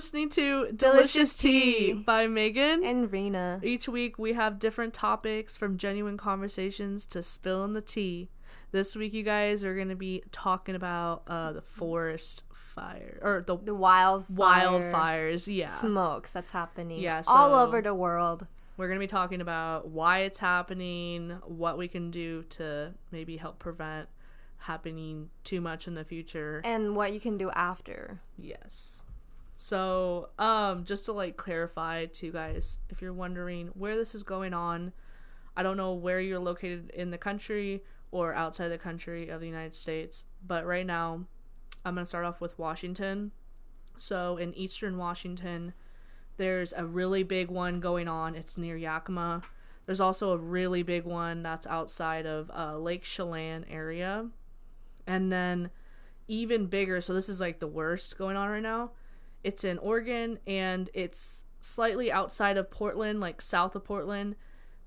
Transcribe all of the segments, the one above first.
listening to Delicious, Delicious Tea Tea. by Megan. And Rena. Each week we have different topics from genuine conversations to spilling the tea. This week, you guys are going to be talking about uh, the forest fire or the The wildfire wildfires. Yeah. smokes that's happening Yeah, all over the world. We're going to be talking about why it's happening, what we can do to maybe help prevent happening too much in the future. And what you can do after. Yes. So, um, just to like clarify to you guys, if you're wondering where this is going on, I don't know where you're located in the country or outside the country of the United States, but right now, I'm gonna start off with Washington. So, in eastern Washington, there's a really big one going on. It's near Yakima. There's also a really big one that's outside of uh, Lake Chelan area, and then even bigger. So this is like the worst going on right now. It's in Oregon and it's slightly outside of Portland, like south of Portland,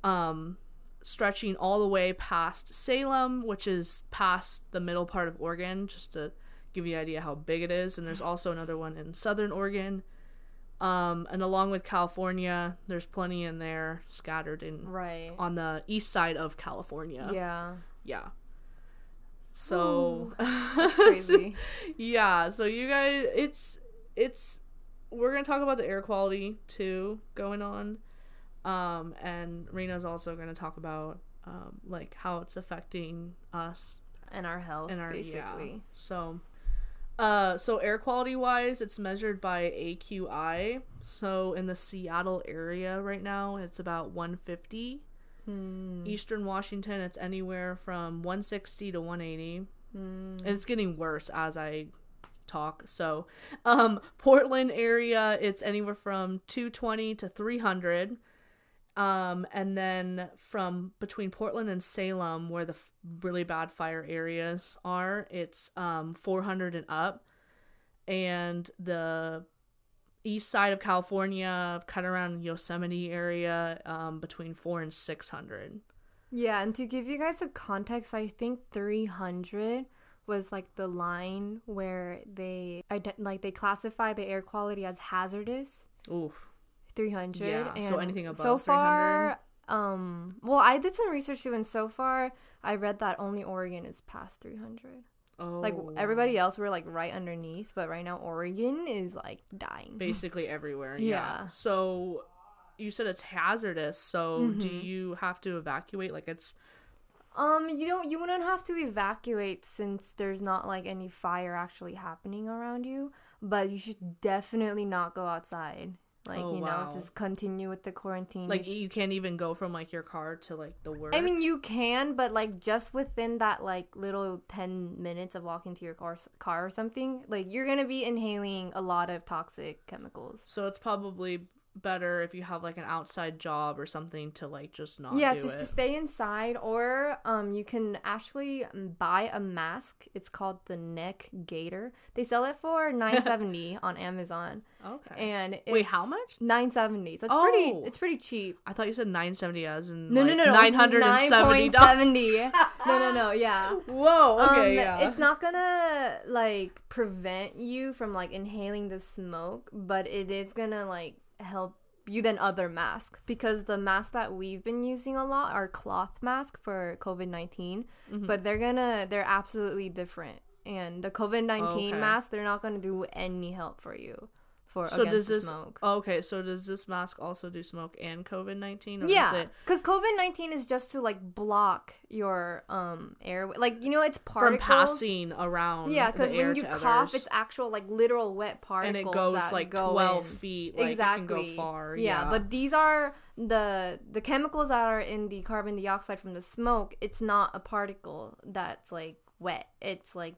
um, stretching all the way past Salem, which is past the middle part of Oregon, just to give you an idea how big it is. And there's also another one in southern Oregon. Um, and along with California, there's plenty in there scattered in Right. on the east side of California. Yeah. Yeah. So Crazy. yeah, so you guys it's it's we're going to talk about the air quality too going on. Um and Rena's also going to talk about um like how it's affecting us and our health, in our basically. yeah. So uh so air quality wise it's measured by AQI. So in the Seattle area right now it's about 150 Hmm. Eastern Washington, it's anywhere from 160 to 180. Hmm. And it's getting worse as I talk. So, um, Portland area, it's anywhere from 220 to 300. Um, and then from between Portland and Salem, where the f- really bad fire areas are, it's um 400 and up. And the east side of California, kind of around Yosemite area, um, between four and 600. Yeah, and to give you guys a context, I think 300 was like the line where they like they classify the air quality as hazardous. Oof. 300 Yeah, and so anything above so far um well i did some research too and so far i read that only oregon is past 300 Oh, like everybody else we're like right underneath but right now oregon is like dying basically everywhere. Yeah. Yeah. So you said it's hazardous. So do Mhm. you have to evacuate? Like it's um you don't you wouldn't have to evacuate since there's not like any fire actually happening around you but you should definitely not go outside like Oh, you wow. know just continue with the quarantine like You sh- you can't even go from like your car to like the work. I mean, you can, but like just within that like little ten minutes of walking to your car, car or something, like you're gonna be inhaling a lot of toxic chemicals. so it's probably better if you have like an outside job or something to like just not yeah, do just it. to stay inside, or um, you can actually um, buy a mask. It's called the Neck Gaiter. They sell it for nine seventy on Amazon, okay. and it's Wait, how much? Nine seventy. So it's pretty. Oh. It's pretty cheap. I thought you said 970 as in No, like no, no, no. nine hundred and seventy 9.70. no, no, no. Yeah. Whoa. Okay. um, yeah. It's not gonna like prevent you from like inhaling the smoke, but it is gonna like help you than other masks because the masks that we've been using a lot are cloth masks for COVID 19 Mm-hmm. but they're gonna they're absolutely different. And the COVID nineteen Okay. mask, they're not gonna do any help for you for so does this smoke. okay so does this mask also do smoke and covid-19 or is Yeah, it because COVID nineteen is just to like block your um air, like you know it's particles from passing around Yeah, because when you cough, it's actual like literal wet particles, and it goes that like go 12 in. feet like exactly. it can go far Yeah, but these are the the chemicals that are in the carbon dioxide from the smoke. It's not a particle that's like wet. It's like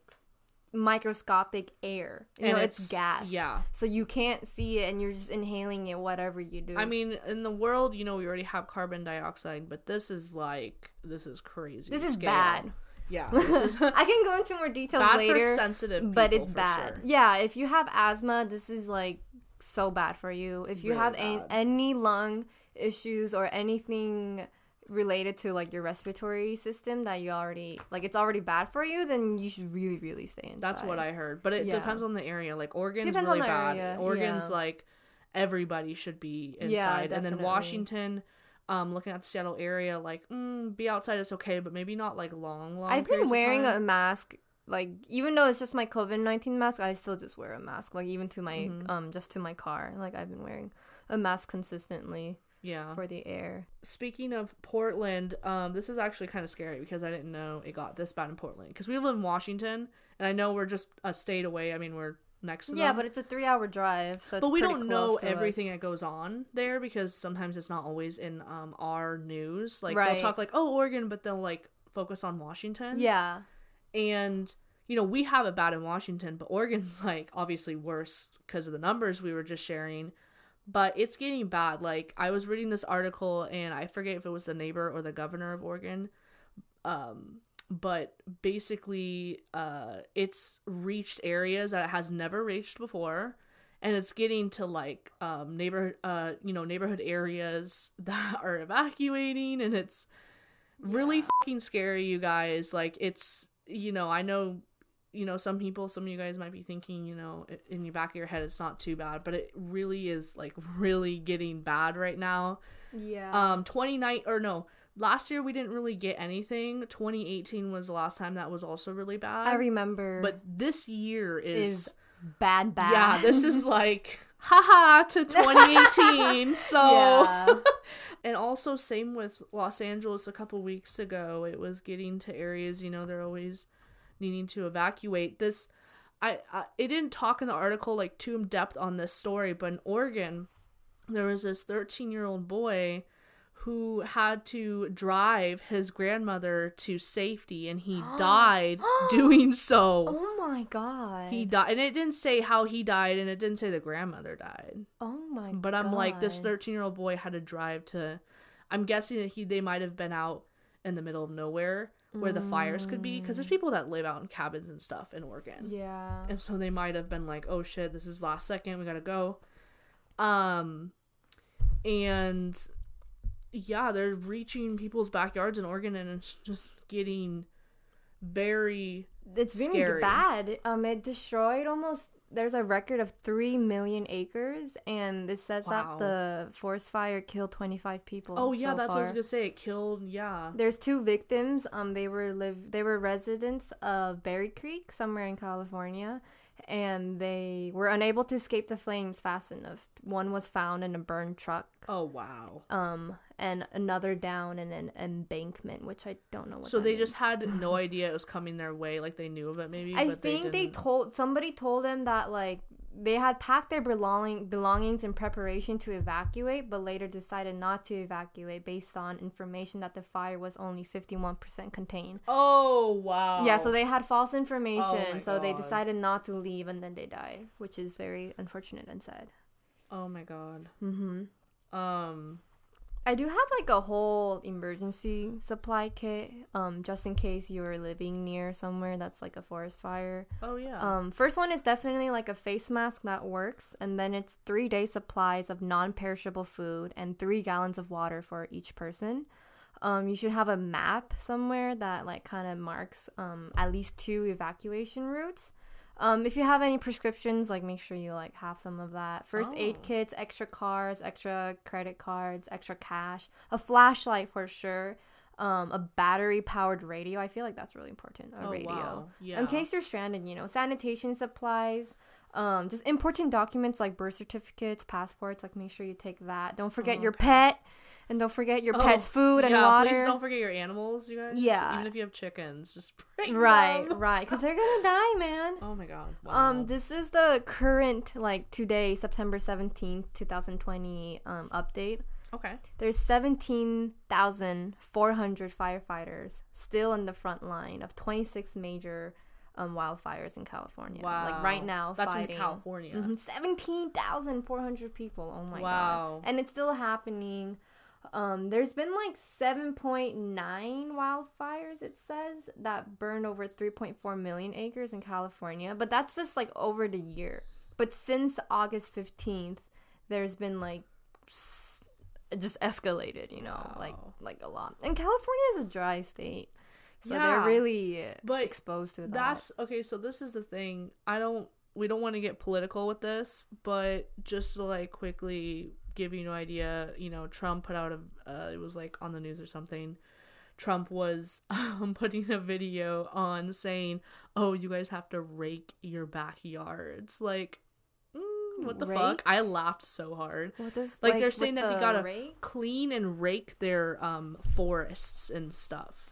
microscopic air. You And know, it's, it's- gas. yeah. So you can't see it, and you're just inhaling it, whatever you do. I mean, in the world, you know, we already have carbon dioxide, but this is like this is crazy. this is scale. bad. Yeah, this is I can go into more details bad later. for sensitive, but it's bad. sure. Yeah, if you have asthma, this is like so bad for you. If you Really have a- any lung issues or anything related to like your respiratory system that you already like it's already bad for you, then you should really really stay inside. That's what I heard, but it Yeah. depends on the area. Like Oregon's Depends on really the bad. area, Oregon's yeah. like everybody should be inside, Yeah, and then. Washington. Um, looking at the Seattle area, like, mm, be outside, it's okay, but maybe not like long, long. I've been wearing a mask like even though it's just my COVID nineteen mask, I still just wear a mask. Like even to my Mhm. um just to my car. Like I've been wearing a mask consistently yeah. for the air. Speaking of Portland, um, this is actually kind of scary because I didn't know it got this bad in Portland. Because we live in Washington, and I know we're just a state away. I mean, we're next to Yeah, them. but it's a three hour drive, so it's but we don't know everything us. that goes on there because sometimes it's not always in um our news. Like Right. they'll talk like, oh, Oregon, but they'll like focus on Washington. Yeah. and you know we have it bad in Washington, but Oregon's like obviously worse because of the numbers we were just sharing. But it's getting bad. Like I was reading this article, and I forget if it was the neighbor or the governor of Oregon. Um, but basically, uh, it's reached areas that it has never reached before, and it's getting to like um neighborhood, uh, you know, neighborhood areas that are evacuating, and it's really Yeah. fucking scary, you guys. Like it's you know, I know you know some people some of you guys might be thinking you know in your back of your head it's not too bad but it really is like really getting bad right now. Yeah. um 29 or no last year we didn't really get anything. 2018 was the last time that was also really bad. I remember. But this year is, is bad bad. yeah this is like haha to 2018 so and also same with los angeles a couple weeks ago. It was getting to areas you know they're always needing to evacuate. This I, I it didn't talk in the article like too in depth on this story but in oregon there was this 13 year old boy who had to drive his grandmother to safety and he died doing so. Oh my god. he died and it didn't say how he died and it didn't say the grandmother died. Oh my but i'm like this 13 year old boy had to drive to i'm guessing that he they might have been out in the middle of nowhere where the fires could be because there's people that live out in cabins and stuff in oregon Yeah. and so they might have been like oh shit this is last second we gotta go um and yeah they're reaching people's backyards in oregon and it's just getting very It's been Scary. bad. Um, it destroyed almost. There's a record of three million acres, and it says Wow. that the forest fire killed 25 people. oh yeah so that's what i was gonna say it killed yeah There's two victims. Um, they were live. They were residents of Berry Creek, somewhere in California, and they were unable to escape the flames fast enough. One was found in a burned truck. oh wow Um, and another down in an embankment, which I don't know what. so they just had no idea it was coming their way like they knew of it maybe I think they, didn't- told somebody told them that like they had packed their belonging belongings in preparation to evacuate, but later decided not to evacuate based on information that the fire was only fifty one percent contained. oh wow Yeah, so they had false information, Oh so they decided not to leave, and then they died, which is very unfortunate and sad. oh my god Mm-hmm. um I do have like a whole emergency supply kit, um, just in case you are living near somewhere that's like a forest fire. oh yeah Um, first one is definitely like a face mask that works, and then it's three day supplies of non perishable food and three gallons of water for each person. Um, you should have a map somewhere that like kind of marks um, at least two evacuation routes. Um, if you have any prescriptions, like make sure you like have some of that. First aid Oh. kits, extra cars, extra credit cards, extra cash, a flashlight for sure, um, a battery powered radio. I feel like that's really important. A oh, radio wow. yeah in case you're stranded, you know, sanitation supplies, um, just important documents like birth certificates, passports. Like, make sure you take that. Don't forget your Okay. pet, and don't forget your Oh, pet's food and yeah, water. Please don't forget your animals, you guys. Yeah. Even if you have chickens, just bring right, them. right, because they're gonna die, man. Oh my god. Wow. Um, this is the current, like today, September seventeenth, two thousand twenty, um, update. okay. There's 17,400 firefighters still in the front line of 26 major um, wildfires in California. Wow. Like right now, That's fighting. in California. Mhm, 17,400 people. Oh my Wow. god. And it's still happening. Um, there's been like 7.9 wildfires, it says, that burned over 3.4 million acres in California. But that's just like over the year. But since August 15th, there's been like it just escalated. You know, like like a lot. And California is a dry state, so Yeah, they're really but exposed to that. That's okay. So this is the thing. I don't. We don't want to get political with this, but just to like quickly give you an idea, you know, Trump put out a. Uh, it was like on the news or something. Trump was um, putting a video on saying, "Oh, you guys have to rake your backyards." Like, mm, what the fuck? I laughed so hard. What does, Like, they're saying that they gotta rake? Clean and rake their um forests and stuff.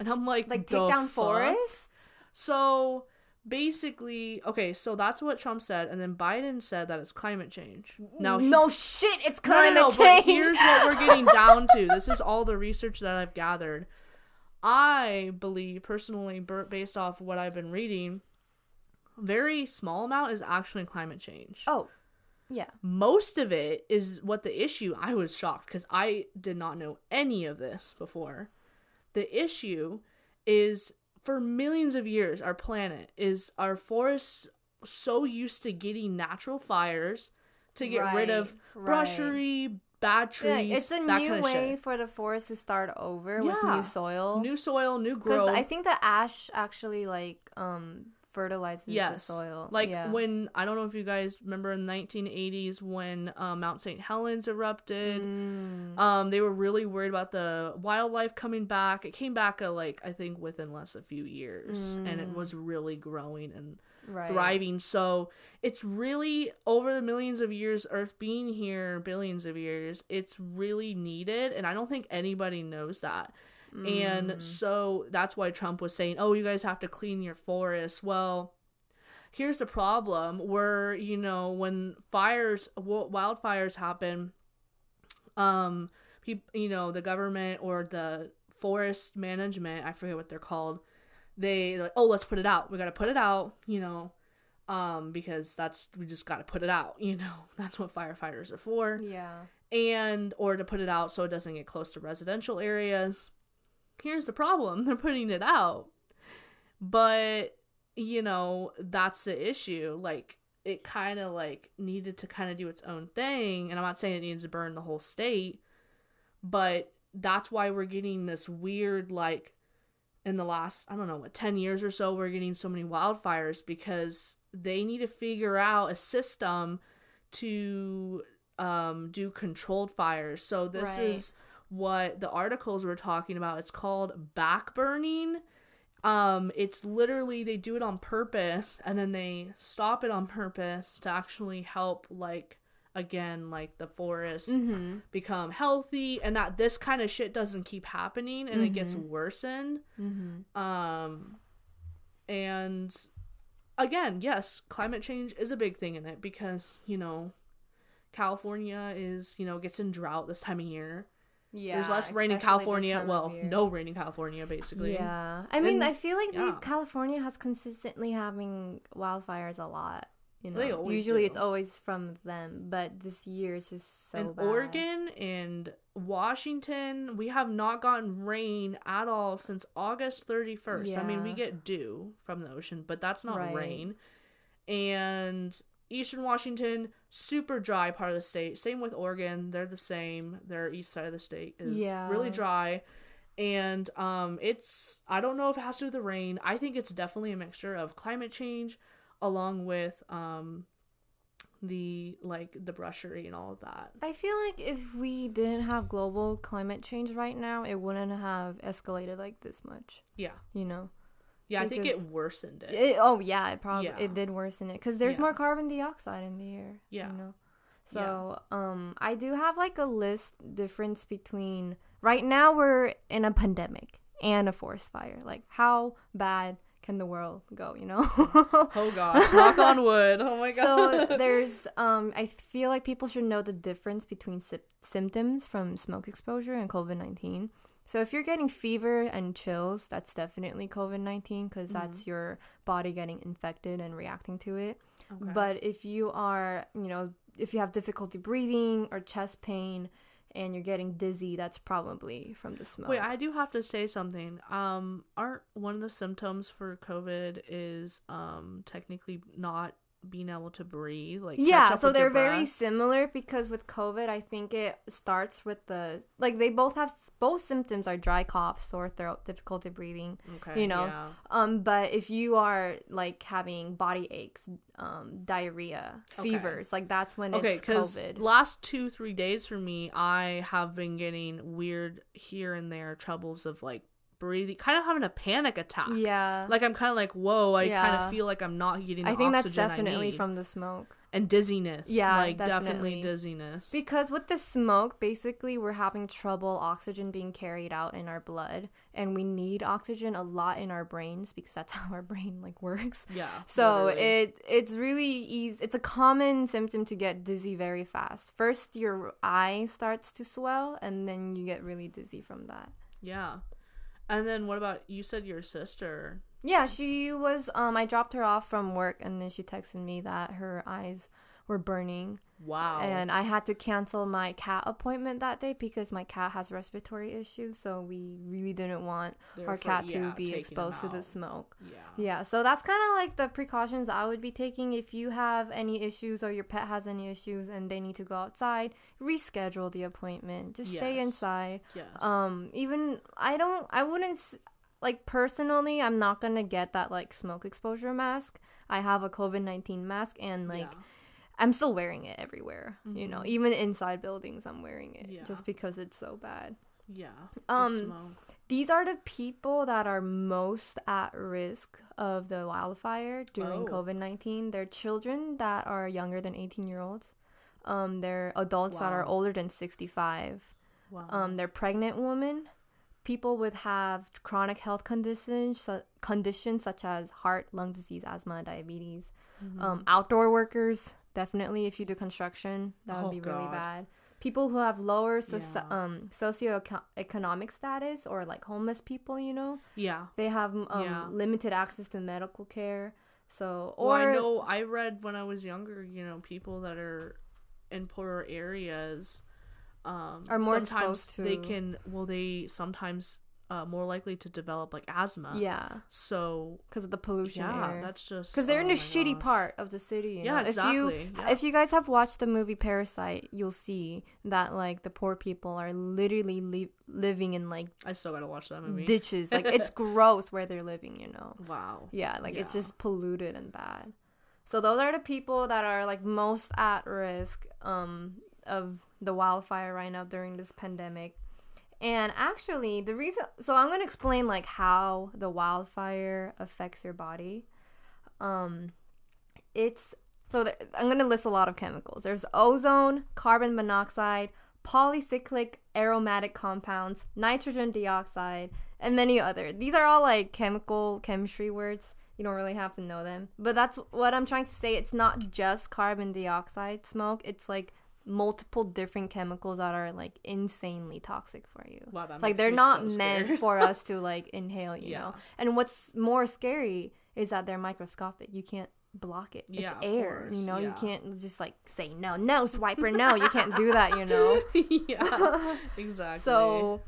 And I'm like, like take down fuck? forests. So basically, okay, so that's what Trump said, and then Biden said that it's climate change. Now, he- no shit, it's no, no, climate no, change. but here's what we're getting down to. This is all the research that I've gathered. I believe personally, based off what I've been reading, very small amount is actually climate change. oh, yeah. Most of it is what the issue. I was shocked because I did not know any of this before. The issue is for millions of years, our planet is our forests so used to getting natural fires to get rid of Right, brushery, bad Yeah, trees. it's a new way for the forest to start over with new soil. New soil, new Because growth. I think the ash actually like um fertilizes yes, the soil. like yeah. when I don't know if you guys remember in the 1980s when uh, Mount St. Helens erupted. Mm, Um, they were really worried about the wildlife coming back. It came back, uh, like I think within less a few years, and it Mm. was really growing and right. thriving. So it's really over the millions of years, Earth being here, billions of years. It's really needed, and I don't think anybody knows that. And Mm. so that's why Trump was saying, "Oh, you guys have to clean your forests." Well, here's the problem: where you know when fires, wildfires happen, um, people, you know, the government or the forest management, I forget what they're called. They like, oh, let's put it out. We got to put it out, you know, um, because that's we just got to put it out, you know. That's what firefighters are for Yeah. and or to put it out so it doesn't get close to residential areas. Here's the problem. They're putting it out. But you know, that's the issue. Like it kind of like needed to kind of do its own thing, and I'm not saying it needs to burn the whole state, but that's why we're getting this weird like in the last I don't know what 10 years or so we're getting so many wildfires because they need to figure out a system to um, do controlled fires. So this Right. is what the articles were talking about. It's called backburning. Um, it's literally they do it on purpose and then they stop it on purpose to actually help like again like the forest Mm-hmm. become healthy and that this kind of shit doesn't keep happening and it gets worsened. Mm-hmm. Um, and again, yes, climate change is a big thing in it because you know, California is you know gets in drought this time of year. Yeah. There's less rain in California. Well, no rain in California, basically. Yeah. I mean, And- I feel like yeah. California has consistently having wildfires a lot. You know, usually do. it's always from them, but this year it's just so in bad. Oregon and Washington, we have not gotten rain at all since August 31st. I mean, we get dew from the ocean, but that's not Right. rain. And Eastern Washington, super dry part of the state. Same with Oregon. They're the same. Their east side of the state is Yeah. really dry. And um it's I don't know if it has to do with the rain. I think it's definitely a mixture of climate change along with um the like the brushery and all of that. I feel like if we didn't have global climate change right now, it wouldn't have escalated like this much. Yeah. You know. Yeah, I think it worsened it. It, oh yeah, it probably Yeah. it did worsen it because there's Yeah. more carbon dioxide in the air. Yeah. You know. So um, I do have like a list difference between right now we're in a pandemic and a forest fire. Like how bad can the world go? You know. Oh gosh, knock on wood. Oh my god. so there's um I feel like people should know the difference between sy- symptoms from smoke exposure and COVID-19. So if you're getting fever and chills, that's definitely COVID-19 because that's your body getting infected and reacting to it. Okay. But if you are, you know, if you have difficulty breathing or chest pain and you're getting dizzy, that's probably from the smoke. Wait, I do have to say something. Um, aren't one of the symptoms for COVID is um technically not being able to breathe. Like yeah so they're very similar because with covid i think it starts with the like they both have both symptoms are dry cough sore throat difficulty breathing okay, you know, yeah. um but if you are like having body aches um diarrhea Okay. fevers like that's when Okay, it's because covid last two three days for me, I have been getting weird here and there troubles of like breathing, kind of having a panic attack. yeah Like I'm kind of like, whoa! I kind of feel like I'm not getting. The i think that's definitely from the smoke and dizziness. Yeah, like definitely, definitely. dizziness. Because with the smoke, basically, we're having trouble oxygen being carried out in our blood, and we need oxygen a lot in our brains because that's how our brain like works. yeah. So literally. it it's really easy. It's a common symptom to get dizzy very fast. First, your eye starts to swell, and then you get really dizzy from that. yeah. And then what about you? Said your sister. Yeah, she was. Um, I dropped her off from work, and then she texted me that her eyes were burning. Wow. And I had to cancel my cat appointment that day because my cat has respiratory issues. So we really didn't want our cat to yeah, be exposed to the smoke. yeah. Yeah, so that's kind of like the precautions I would be taking if you have any issues or your pet has any issues and they need to go outside. Reschedule the appointment. Just stay inside. Yes. Um, even I don't. I wouldn't. Like personally, I'm not gonna get that like smoke exposure mask. I have a COVID nineteen mask, and like yeah. I'm still wearing it everywhere. You know, Mhm. even inside buildings, I'm wearing it Yeah. just because it's so bad. Yeah. Um, smoke. these are the people that are most at risk of the wildfire during Oh. COVID 19. They're children that are younger than 18 year olds. Um, they're adults that are older than 65. Wow. Um, they're pregnant women, people with have chronic health conditions, su- conditions such as heart, lung disease, asthma, diabetes. Mhm. Um, outdoor workers, definitely if you do construction, that would Oh, be really bad. People who have lower soci- Yeah. um, socioeconomic status or like homeless people, you know, yeah. they have um, Yeah. limited access to medical care. So, or well, I know I read when I was younger, you know, people that are in poorer areas um, Are more sometimes exposed They can, well, they sometimes uh, more likely to develop like asthma. yeah, So because of the pollution yeah, air. that's just Because they're in oh a my shitty gosh. part of the city. You Yeah, know? If you exactly. Yeah. if you guys have watched the movie Parasite, you'll see that like the poor people are literally li- living in like I still gotta watch that movie. ditches. Like it's gross where they're living. You know. wow. Yeah, like it's just polluted and bad. So those are the people that are like most at risk um of the wildfire right now during this pandemic. And actually, the reason so I'm going to explain like how the wildfire affects your body. Um it's so there, I'm going to list a lot of chemicals. There's ozone, carbon monoxide, polycyclic aromatic compounds, nitrogen dioxide, and many other. These are all like chemical chemistry words. You don't really have to know them. But that's what I'm trying to say. It's not just carbon dioxide smoke. It's like multiple different chemicals that are like insanely toxic for you. Wow, that like they're not so meant for us to like inhale, you Yeah. know. And what's more scary is that they're microscopic. You can't block it. Yeah, it's air, course, you know. You can't just like say no, no, swiper, no. You can't do that, you know. yeah, exactly. So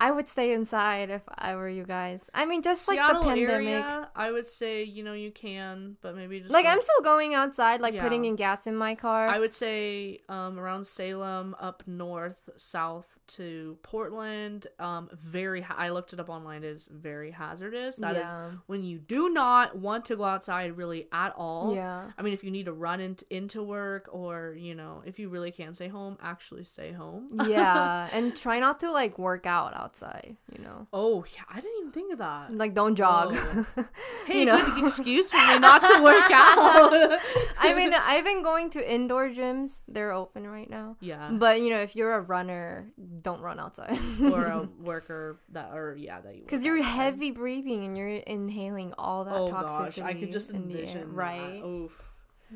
I would stay inside if I were you guys. I mean, just like the pandemic. area, I would say you know you can, but maybe just Like don't- I'm still going outside, like Yeah. putting in gas in my car. I would say um, around Salem, up north, south to Portland. Um, very. Ha- I looked it up online. It is very hazardous. That is yeah. when you do not want to go outside really at all. Yeah. I mean, if you need to run into into work, or you know, if you really can't stay home, actually stay home. yeah, and try not to like work out outside. You know, oh yeah, I didn't even think of that. like don't jog. Whoa. Hey, you know. good excuse for me not to work out. I mean, I've been going to indoor gyms. They're open right now. yeah. But you know, if you're a runner, don't run outside. or a worker that, or yeah, that you Because you're outside. heavy breathing and you're inhaling all that Oh toxicity gosh, I could just the air, envision that. right? Oof.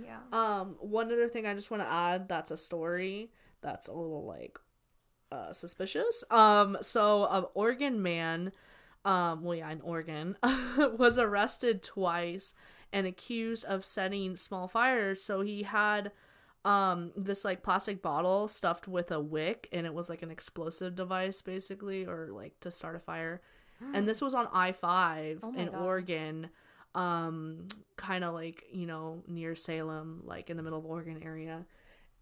Yeah. Um, one other thing I just want to add that's a story that's a little like uh suspicious. Um, so an Oregon man, um, well yeah, in Oregon, was arrested twice and accused of setting small fires. So he had um this like plastic bottle stuffed with a wick and it was like an explosive device basically or like to start a fire and this was on i5 Oh in God. oregon um, kind of like you know near Salem, like in the middle of Oregon area.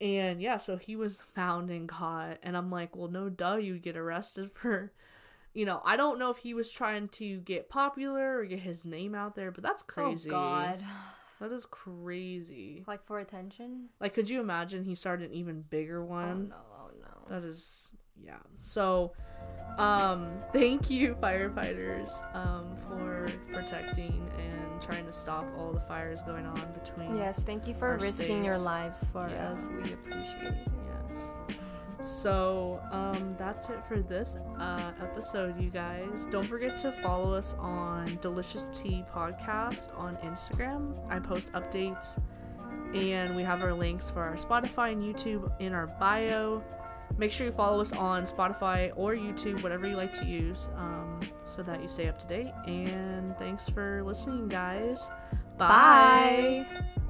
And yeah, so he was found and caught, and I'm like, well, no, duh, you'd get arrested for, you know, I don't know if he was trying to get popular or get his name out there, but that's oh, crazy. Oh God. That is crazy. Like for attention? Like, could you imagine he started an even bigger oh, one? Oh no, oh no. That is, yeah. So, um, thank you, firefighters, um, for protecting and trying to stop all the fires going on between. Yes, thank you for risking your lives for Yeah. us. We appreciate it. Yes. So, um, that's it for this uh, episode, you guys. Don't forget to follow us on Delicious Tea Podcast on Instagram. I post updates, and we have our links for our Spotify and YouTube in our bio. Make sure you follow us on Spotify or YouTube, whatever you like to use, um, so that you stay up to date. And thanks for listening, guys. Bye. Bye.